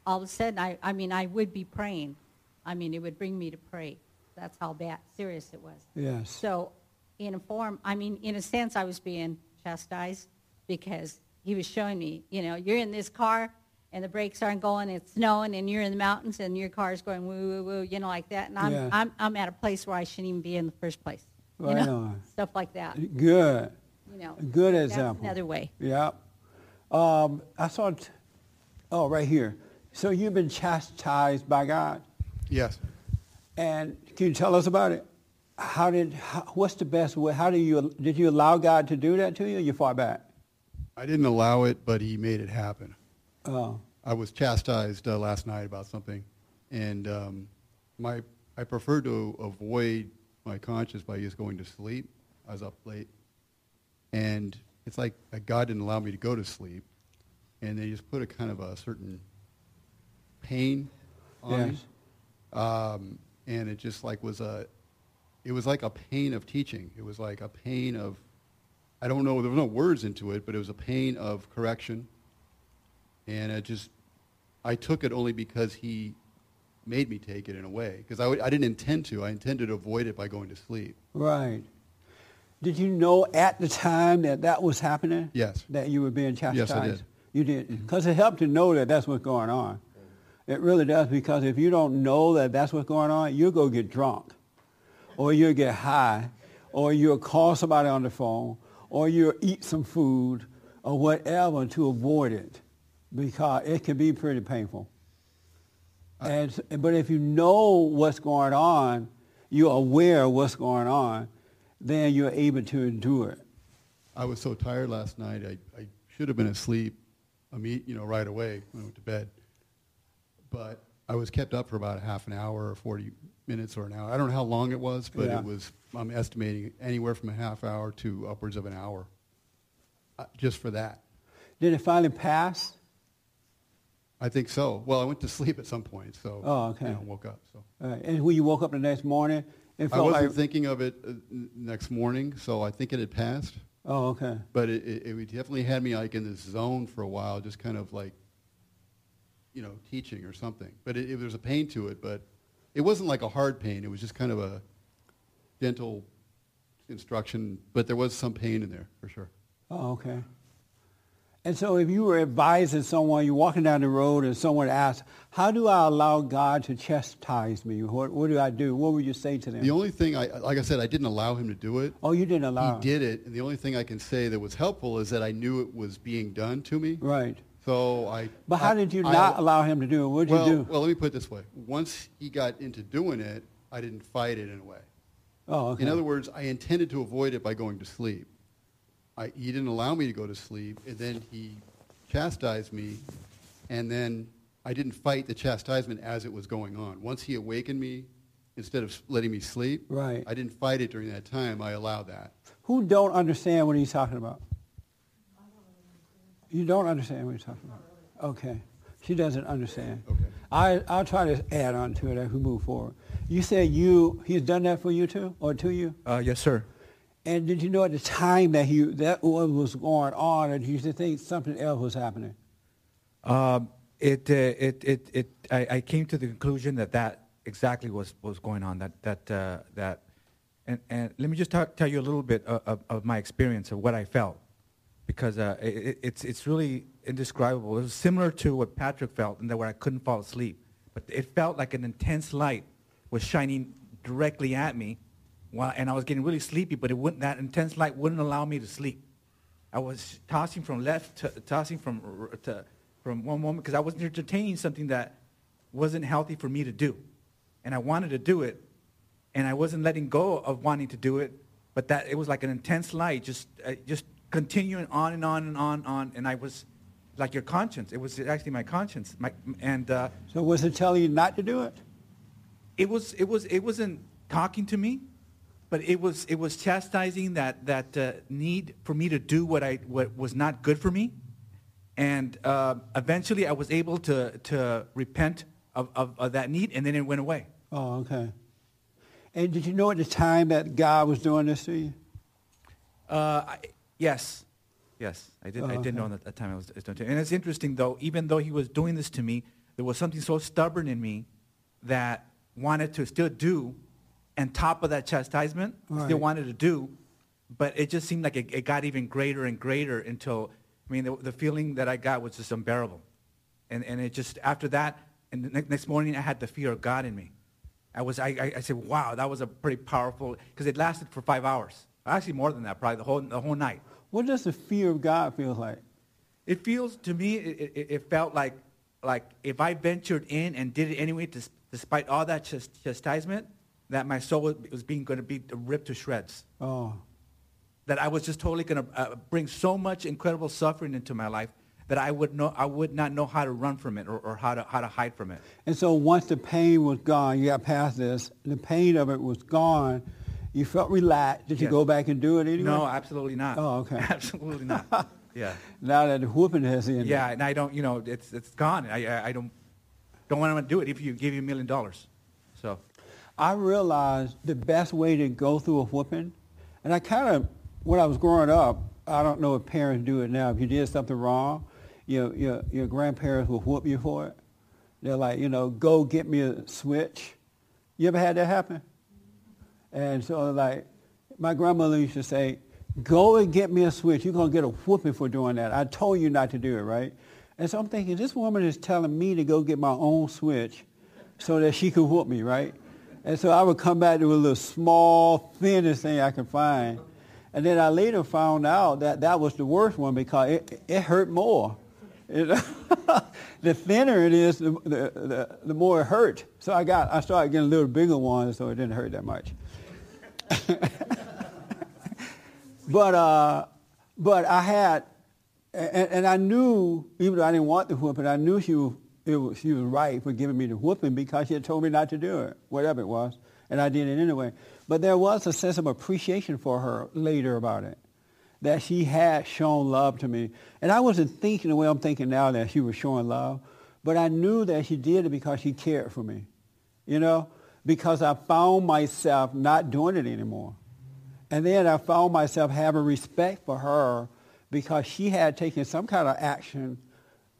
all of a sudden, I, I mean, I would be praying. I mean, it would bring me to pray. That's how bad, serious it was. Yes. So, in a form, I mean, in a sense, I was being chastised because he was showing me, you know, you're in this car and the brakes aren't going, it's snowing, and you're in the mountains and your car's going woo woo woo, you know, like that. And I'm Yeah. I'm I'm at a place where I shouldn't even be in the first place. You know, on. *laughs* stuff like that. Good. You know, Good that's example. another way. Yeah. Um, I saw it. Oh, right here. So you've been chastised by God, Yes. and can you tell us about it? How did? How, what's the best way? How do you? Did you allow God to do that to you? Or you fought back. I didn't allow it, but he made it happen. Oh. I was chastised uh, last night about something, and um, my I prefer to avoid my conscience by just going to sleep. I was up late, and it's like uh, God didn't allow me to go to sleep, and they just put a kind of a certain pain on Yes. me, um, and it just like was a, it was like a pain of teaching. It was like a pain of, I don't know, there were no words into it, but it was a pain of correction, and it just I took it only because he made me take it in a way because I, w- I didn't intend to. I intended to avoid it by going to sleep. Right. Did you know at the time that that was happening? Yes. That you were being chastised. Yes, I did. You did mm-hmm. because it helped to know that that's what's going on. It really does because if you don't know that that's what's going on, you'll go get drunk, or you'll get high, or you'll call somebody on the phone, or you'll eat some food, or whatever to avoid it, because it can be pretty painful. And, but if you know what's going on, you're aware of what's going on, then you're able to endure it. I was so tired last night. I, I should have been asleep, you know, right away when I went to bed. But I was kept up for about a half an hour or 40 minutes or an hour. I don't know how long it was, but Yeah. it was, I'm estimating anywhere from a half hour to upwards of an hour uh, just for that. Did it finally pass? I think so. Well, I went to *laughs* sleep at some point, so Oh, okay. you know, woke up. So Uh, and when you woke up the next morning, I wasn't thinking of it uh, n- next morning, so I think it had passed. oh, okay. But it, it, it definitely had me like in this zone for a while, just kind of like, you know, teaching or something. But it, it, there was a pain to it, but it wasn't like a hard pain. It was just kind of a dental instruction, but there was some pain in there for sure. Oh, okay. And so if you were advising someone, you're walking down the road and someone asks, how do I allow God to chastise me? What, what do I do? What would you say to them? The only thing, I, like I said, I didn't allow him to do it. oh, you didn't allow He did it, and the only thing I can say that was helpful is that I knew it was being done to me. Right. So I. But how I- did you I- not allow him to do it? What did well, you do? Well, let me put it this way. Once he got into doing it, I didn't fight it in a way. Oh, okay. In other words, I intended to avoid it by going to sleep. I, he didn't allow me to go to sleep, and then he chastised me, and then I didn't fight the chastisement as it was going on. Once he awakened me, instead of letting me sleep, Right. I didn't fight it during that time. I allowed that. Who don't understand what he's talking about? You don't understand what he's talking about. Okay. She doesn't understand. Okay. I, I'll try to add on to it as we move forward. You said you, he's done that for you too, or to you? Uh, yes, sir. And did you know at the time that he, that was going on, did you think something else was happening? Um, it, uh, it, it, it, I, I came to the conclusion that that exactly was, was going on. That, that, uh, that, and, and let me just tell you a little bit of, of, of my experience of what I felt, because uh, it, it's, it's really indescribable. It was similar to what Patrick felt, and that where I couldn't fall asleep. But it felt like an intense light was shining directly at me, and I was getting really sleepy. But it wouldn't, that intense light wouldn't allow me to sleep. I was tossing from left to tossing from to from one moment because I was entertaining something that wasn't healthy for me to do, and I wanted to do it, and I wasn't letting go of wanting to do it. But that it was like an intense light, just uh, just continuing on and on and on and on, and I was like your conscience. It was actually my conscience, my, and uh, So was it telling you not to do it? it was it was it wasn't talking to me, but it was it was chastising that that uh, need for me to do what I what was not good for me, and uh, eventually I was able to to repent of, of, of that need, and then it went away. Oh, okay. And did you know at the time that God was doing this to you? Uh, I, yes, yes, I did. Oh, I did okay. know at the time I was, I was doing it. And it's interesting though. Even though he was doing this to me, there was something so stubborn in me that wanted to still do, and top of that chastisement, Right. still wanted to do, but it just seemed like it, it got even greater and greater until, I mean, the, the feeling that I got was just unbearable, and and it just after that, and the ne- next morning I had the fear of God in me. I was I, I, I said, wow, that was a pretty powerful because it lasted for five hours. Actually, more than that, probably the whole the whole night. What does the fear of God feel like? It feels to me, it, it, it felt like like if I ventured in and did it anyway, despite all that chas- chastisement, that my soul was, being going to be ripped to shreds. Oh, That I was just totally going to uh, bring so much incredible suffering into my life that I would know I would not know how to run from it or, or how to how to hide from it. and so once the pain was gone, you got past this, the pain of it was gone, you felt relaxed. Did you go back and do it anyway? No, absolutely not. Oh, okay. *laughs* Absolutely not. *laughs* yeah. Now that the whooping has ended. Yeah, and I don't, you know, it's it's gone. I I, I don't don't want to do it if you give you a million dollars. So I realized the best way to go through a whooping, and I kind of, when I was growing up, I don't know if parents do it now. If you did something wrong, your, your, your grandparents will whoop you for it. They're like, you know, go get me a switch. You ever had that happen? And so like, my grandmother used to say, go and get me a switch. You're going to get a whooping for doing that. I told you not to do it, right? And so I'm thinking, this woman is telling me to go get my own switch so that she could whoop me, right? And so I would come back to a little small, thinnest thing I could find. And then I later found out that that was the worst one because it, it hurt more. It- *laughs* the thinner it is, the, the, the, the more it hurt. So I got, I started getting a little bigger ones, so it didn't hurt that much. *laughs* but, uh, but I had, and, and I knew, even though I didn't want the whooping, I knew she was, it was, she was right for giving me the whooping because she had told me not to do it, whatever it was, and I did it anyway. But there was a sense of appreciation for her later about it, that she had shown love to me. And I wasn't thinking the way I'm thinking now that she was showing love, but I knew that she did it because she cared for me, you know? because I found myself not doing it anymore. And then I found myself having respect for her because she had taken some kind of action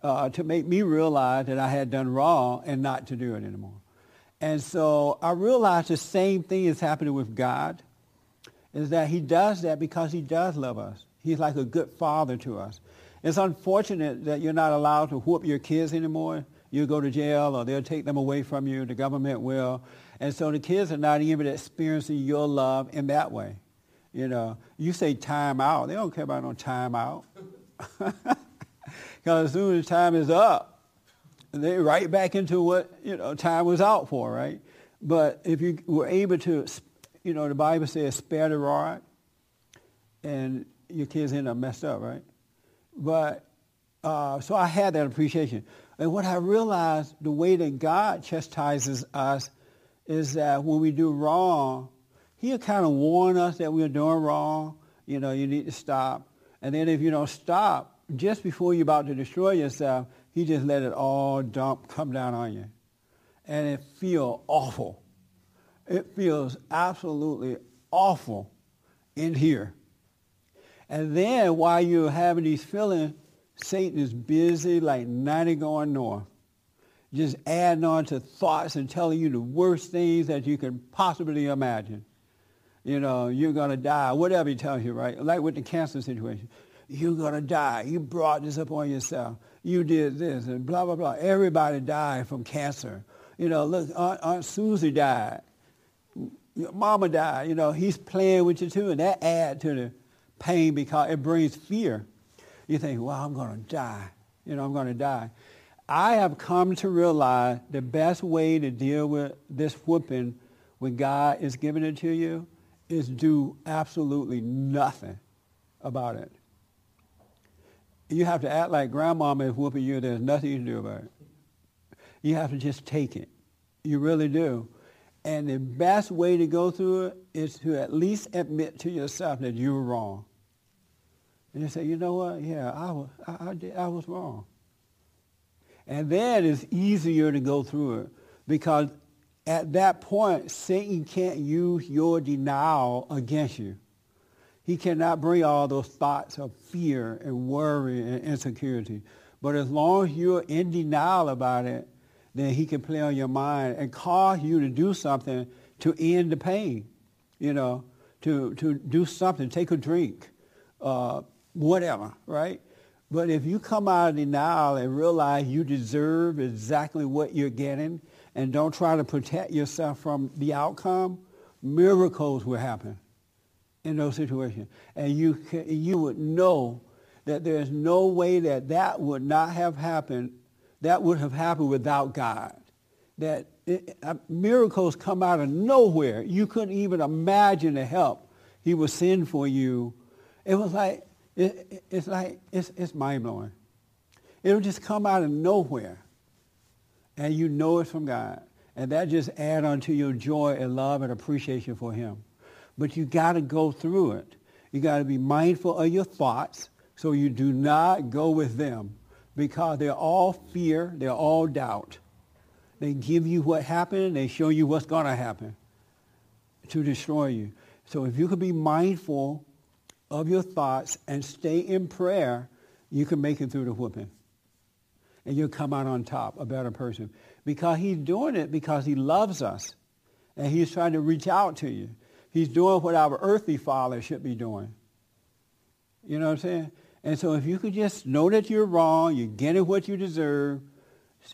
uh, to make me realize that I had done wrong and not to do it anymore. And so I realized the same thing is happening with God, is that he does that because he does love us. He's like a good father to us. It's unfortunate that you're not allowed to whoop your kids anymore. You go to jail or they'll take them away from you. The government will. And so the kids are not even experiencing your love in that way. You know, you say time out. They don't care about no time out. *laughs* Because as soon as time is up, they right back into what, you know, time was out for, right? But if you were able to, you know, the Bible says spare the rod, and your kids end up messed up, right? But, uh, so I had that appreciation. And what I realized, the way that God chastises us is that when we do wrong, he'll kind of warn us that we're doing wrong. You know, you need to stop. And then if you don't stop, just before you're about to destroy yourself, he just let it all dump, come down on you. And it feels awful. It feels absolutely awful in here. And then while you're having these feelings, Satan is busy like 90 going north, just adding on to thoughts and telling you the worst things that you can possibly imagine. You know, you're going to die, whatever he tells you, right? Like with the cancer situation. You're going to die. You brought this upon yourself. You did this and blah, blah, blah. Everybody died from cancer. You know, look, Aunt, Aunt Susie died. Your mama died. You know, he's playing with you too, and that adds to the pain because it brings fear. You think, well, I'm going to die. You know, I'm going to die. I have come to realize the best way to deal with this whooping when God is giving it to you is do absolutely nothing about it. You have to act like grandmama is whooping you. There's nothing you can do about it. You have to just take it. You really do. And the best way to go through it is to at least admit to yourself that you were wrong. And you say, you know what? Yeah, I was, I, I, did, I was wrong. And then it's easier to go through it because at that point, Satan can't use your denial against you. He cannot bring all those thoughts of fear and worry and insecurity. But as long as you're in denial about it, then he can play on your mind and cause you to do something to end the pain, you know, to, to do something, take a drink, uh, whatever, right? But if you come out of denial and realize you deserve exactly what you're getting and don't try to protect yourself from the outcome, miracles will happen in those situations. And you, can, you would know that there's no way that that would not have happened, that would have happened without God. That it, uh, miracles come out of nowhere. You couldn't even imagine the help he would send for you. It was like, it, it's like, it's, it's mind-blowing. It'll just come out of nowhere. And you know it's from God. And that just add on to your joy and love and appreciation for him. But you got to go through it. You got to be mindful of your thoughts so you do not go with them because they're all fear, they're all doubt. They give you what happened, they show you what's going to happen to destroy you. So if you could be mindful of your thoughts and stay in prayer, you can make it through the whooping. And you'll come out on top, a better person. Because he's doing it because he loves us. And he's trying to reach out to you. He's doing what our earthly father should be doing. You know what I'm saying? And so if you could just know that you're wrong, you're getting what you deserve,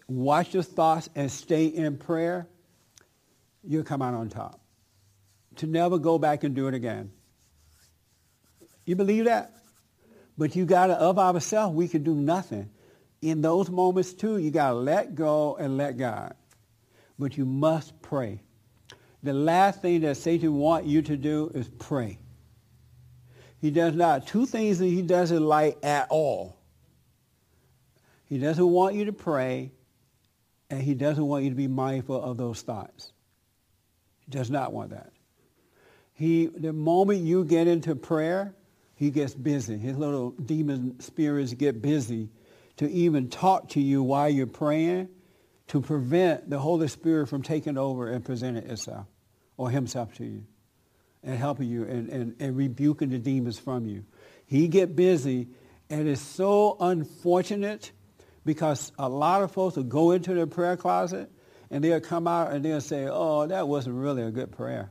watch your thoughts and stay in prayer, you'll come out on top. To never go back and do it again. You believe that? But you got to, of ourselves, we can do nothing. In those moments, too, you got to let go and let God. But you must pray. The last thing that Satan wants you to do is pray. He does not. Two things that he doesn't like at all. He doesn't want you to pray, and he doesn't want you to be mindful of those thoughts. He does not want that. He, the moment you get into prayer, he gets busy. His little demon spirits get busy to even talk to you while you're praying to prevent the Holy Spirit from taking over and presenting itself or himself to you and helping you and, and, and rebuking the demons from you. He get busy and it's so unfortunate because a lot of folks will go into their prayer closet and they'll come out and they'll say, oh, that wasn't really a good prayer.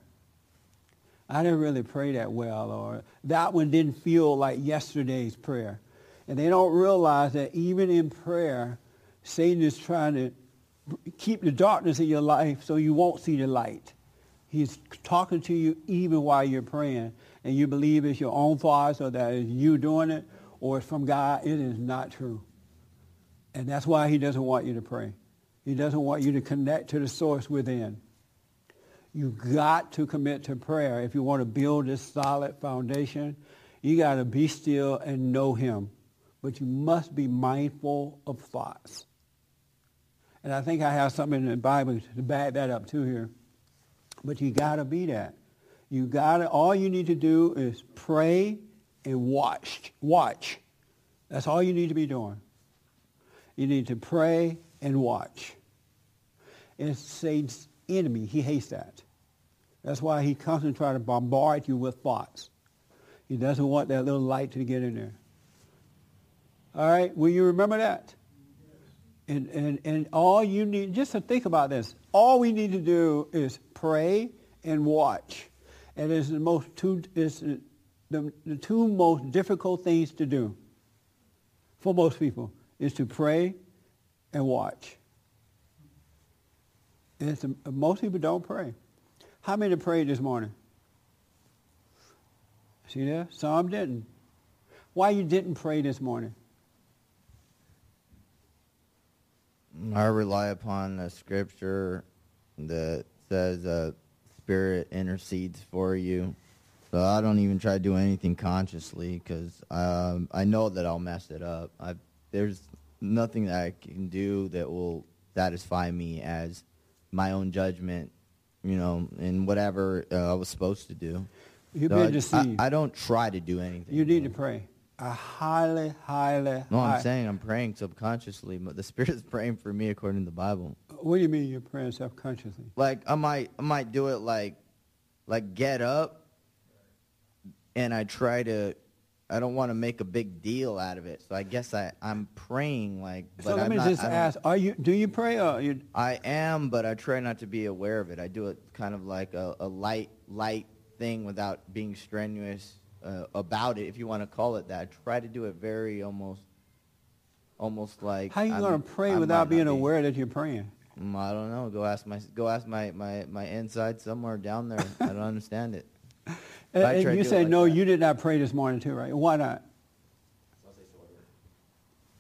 I didn't really pray that well, or that one didn't feel like yesterday's prayer. And they don't realize that even in prayer, Satan is trying to keep the darkness in your life so you won't see the light. He's talking to you even while you're praying, and you believe it's your own thoughts or that it's you doing it or it's from God. It is not true. And that's why he doesn't want you to pray. He doesn't want you to connect to the source within. You've got to commit to prayer if you want to build this solid foundation. You got to be still and know him. But you must be mindful of thoughts. And I think I have something in the Bible to back that up too here. But you got to be that. You got to, all you need to do is pray and watch. Watch. That's all you need to be doing. You need to pray and watch. It's Satan's enemy. He hates that. That's why he constantly tries to bombard you with thoughts. He doesn't want that little light to get in there. All right? Will you remember that? And, and, and all you need, just to think about this, all we need to do is pray and watch. And it's the most two, it's the, the two most difficult things to do for most people is to pray and watch. And it's, most people don't pray. How many prayed this morning? See there? Some didn't. Why you didn't pray this morning? I rely upon the scripture that says uh, Spirit intercedes for you. So I don't even try to do anything consciously because um, I know that I'll mess it up. I, there's nothing that I can do that will satisfy me as my own judgment, you know, in whatever uh, I was supposed to do. You've So been I- deceived. I, I don't try to do anything. You need to pray. I highly, highly. No, I'm high- saying I'm praying subconsciously, but the *laughs* Spirit is praying for me according to the Bible. What do you mean you're praying self-consciously? Like I might I might do it like like get up and I try to I don't want to make a big deal out of it. So I guess I I'm praying like but So let I'm me not, just ask: Are you? Do you pray or you? I am, but I try not to be aware of it. I do it kind of like a, a light light thing without being strenuous uh, about it, if you want to call it that. I try to do it very almost almost like How you I'm- to pray I without being be. aware that you're praying? Mm, I don't know. Go ask my go ask my my my inside somewhere down there. I don't *laughs* understand it. And, and you say like no, that. you did not pray this morning too, right? Why not?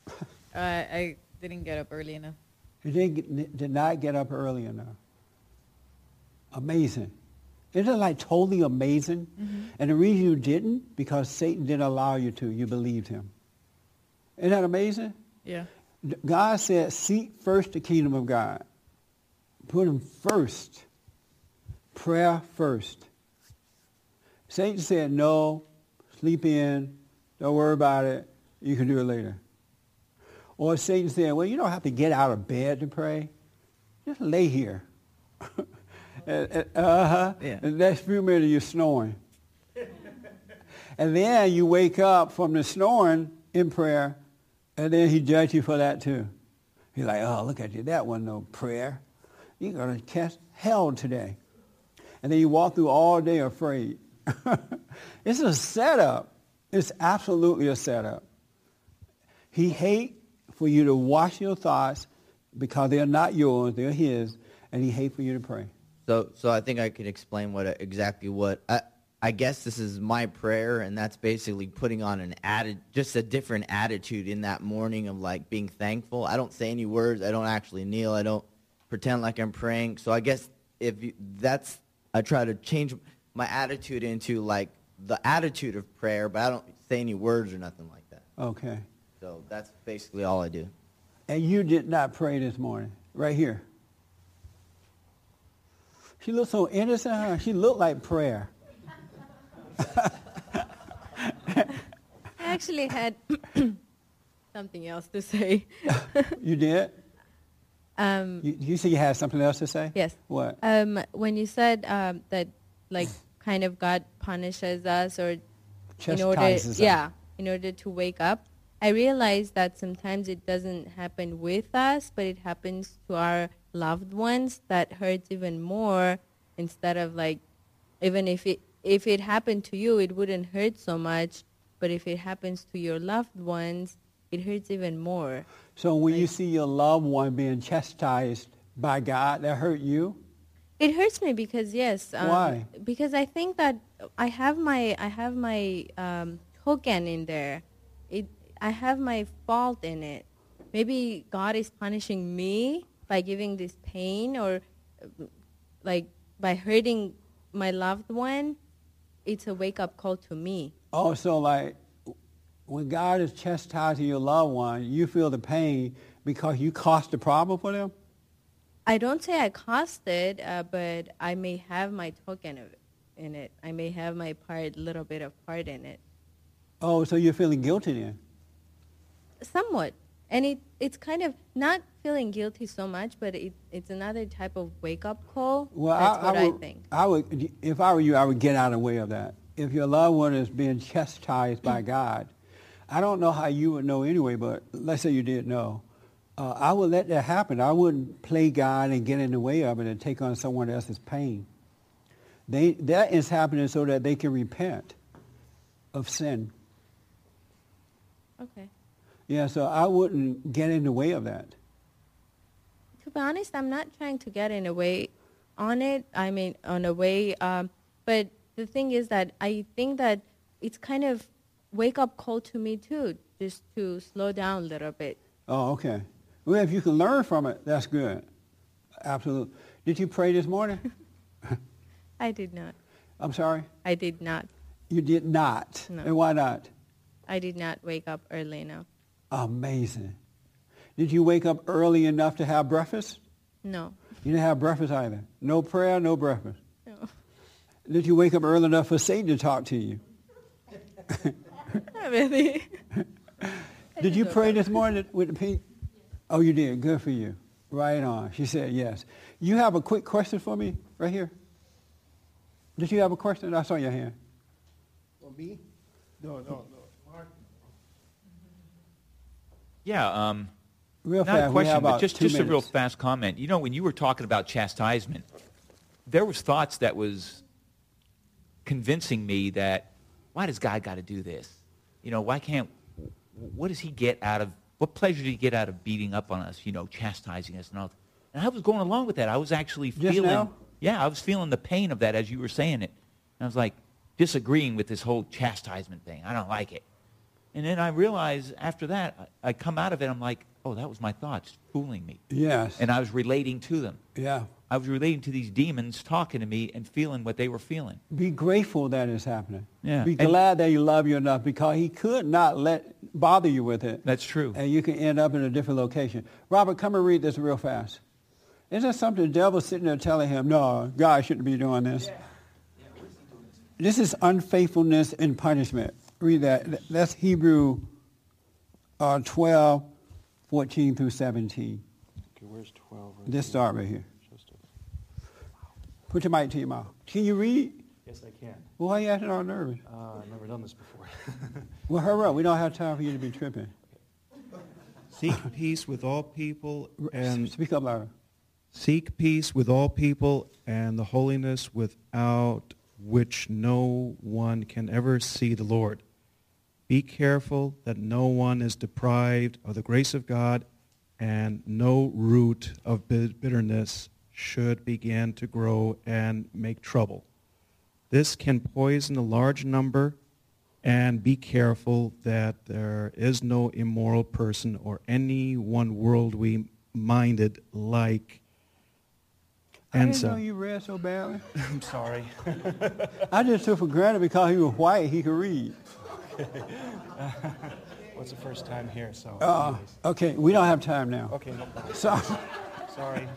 *laughs* Uh, I didn't get up early enough. You didn't, did not get up early enough. Amazing. Isn't it like totally amazing? And the reason you didn't, because Satan didn't allow you to. You believed him. Isn't that amazing? Yeah. God said, seek first the kingdom of God. Put him first. Prayer first. Satan said, no, sleep in, don't worry about it, you can do it later. Or Satan said, well, you don't have to get out of bed to pray. Just lay here. *laughs* And- and- uh-huh. Yeah. The next few minutes you're snoring. *laughs* and then you wake up from the snoring in prayer, and then he judged you for that too. He's like, oh, look at you. That wasn't no prayer. You're going to catch hell today. And then you walk through all day afraid. *laughs* it's a setup. It's absolutely a setup. He hates for you to wash your thoughts because they're not yours, they're his, and he hates for you to pray. So, so I think I can explain what exactly what I, I guess this is my prayer, and that's basically putting on an added, just a different attitude in that morning of like being thankful. I don't say any words. I don't actually kneel. I don't pretend like I'm praying. So I guess if you, that's, I try to change my attitude into like the attitude of prayer, but I don't say any words or nothing like that. Okay. So that's basically all I do. And you did not pray this morning, right here. She looked so innocent. Huh? She looked like prayer. I actually had *coughs* something else to say. *laughs* You did? Um, You, you see you had something else to say? Yes. What? Um, when you said um, that, like, kind of God punishes us or in order, us. yeah, in order to wake up, I realized that sometimes it doesn't happen with us, but it happens to our loved ones. That hurts even more. Instead of like, even if it if it happened to you, it wouldn't hurt so much. But if it happens to your loved ones, it hurts even more. So when you see your loved one being chastised by God, that hurt you? It hurts me because yes. Um, Why? Because I think that I have my I have my um, token in there. It I have my fault in it. Maybe God is punishing me by giving this pain or like by hurting my loved one. It's a wake up call to me. Also, like when God is chastising your loved one, you feel the pain because you caused the problem for them? I don't say I caused it, uh, but I may have my token of in it. I may have my part, little bit of part in it. Oh, so you're feeling guilty then? Somewhat. And it, it's kind of not feeling guilty so much, but it, it's another type of wake-up call. Well, That's I, what I, I, think. I would, if I were you, I would get out of the way of that. If your loved one is being chastised by *clears throat* God, I don't know how you would know anyway, but let's say you did know. Uh, I would let that happen. I wouldn't play God and get in the way of it and take on someone else's pain. They, that is happening so that they can repent of sin. Okay. Yeah, so I wouldn't get in the way of that. To be honest, I'm not trying to get in a way on it. I mean, on a way. Um, but the thing is that I think that it's kind of wake-up call to me too, just to slow down a little bit. Oh, okay. Well, if you can learn from it, that's good. Absolutely. Did you pray this morning? *laughs* *laughs* I did not. I'm sorry? I did not. You did not. No. And why not? I did not wake up early enough. Amazing. Did you wake up early enough to have breakfast? No. You didn't have breakfast either. No prayer, no breakfast. No. Did you wake up early enough for Satan to talk to you? Not really. *laughs* Did you pray this morning with the Pete? Oh, you did. Good for you. Right on. She said yes. You have a quick question for me right here? Did you have a question? I saw your hand. For me? No, no, no. Yeah. Um, Real not fast, a question, but just just a real fast comment. You know, when you were talking about chastisement, there was thoughts that was convincing me that why does God got to do this? You know, why can't? What does He get out of? What pleasure did He get out of beating up on us? You know, chastising us and all. And I was going along with that. I was actually feeling. Yeah, I was feeling the pain of that as you were saying it. And I was like disagreeing with this whole chastisement thing. I don't like it. And then I realized after that, I, I come out of it. I'm like, oh, that was my thoughts fooling me. Yes. And I was relating to them. Yeah. I was relating to these demons talking to me and feeling what they were feeling. Be grateful that it's happening. Yeah. Be And- glad that you love you enough because he could not let bother you with it. That's true. And you can end up in a different location. Robert, come and read this real fast. Isn't that something the devil's sitting there telling him, no, God shouldn't be doing this? This is unfaithfulness and punishment. Read that. That's Hebrew uh, 12, 14 through 17. Okay, where's 12? This start right here. Put your mic to your mouth. Can you read? Yes, I can. Well, why are you acting all nervous? Uh, I've never done this before. *laughs* Well, hurry up. We don't have time for you to be tripping. Seek peace with all people and Speak up louder. seek peace with all people and the holiness without which no one can ever see the Lord. Be careful that no one is deprived of the grace of God and no root of bitterness should begin to grow and make trouble. This can poison a large number and be careful that there is no immoral person or anyone worldly minded like I didn't Ensa. know you read so badly. *laughs* I'm sorry. *laughs* I just took for granted because he was white, he could read. *laughs* What's the first time here? So. Uh, okay, we don't have time now. Okay. No, So, sorry.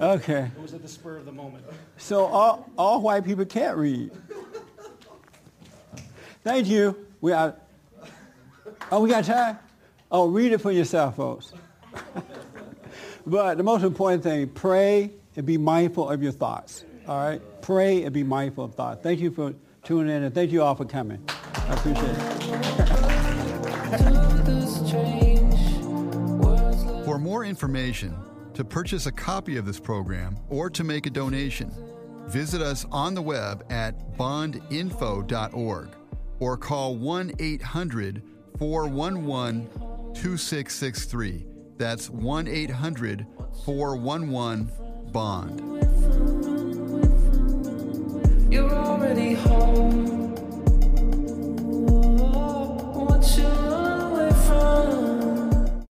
okay. It was at the spur of the moment. So all, all white people can't read. Thank you. We are, oh, we got time? Oh, read it for yourself, folks. *laughs* but the most important thing, pray and be mindful of your thoughts. All right? Pray and be mindful of thoughts. Thank you for tuning in, and thank you all for coming. I appreciate it. For more information, to purchase a copy of this program, or to make a donation, visit us on the web at bondinfo.org or call 1 800 411 2663. That's 1 800 411 BOND. You're already home.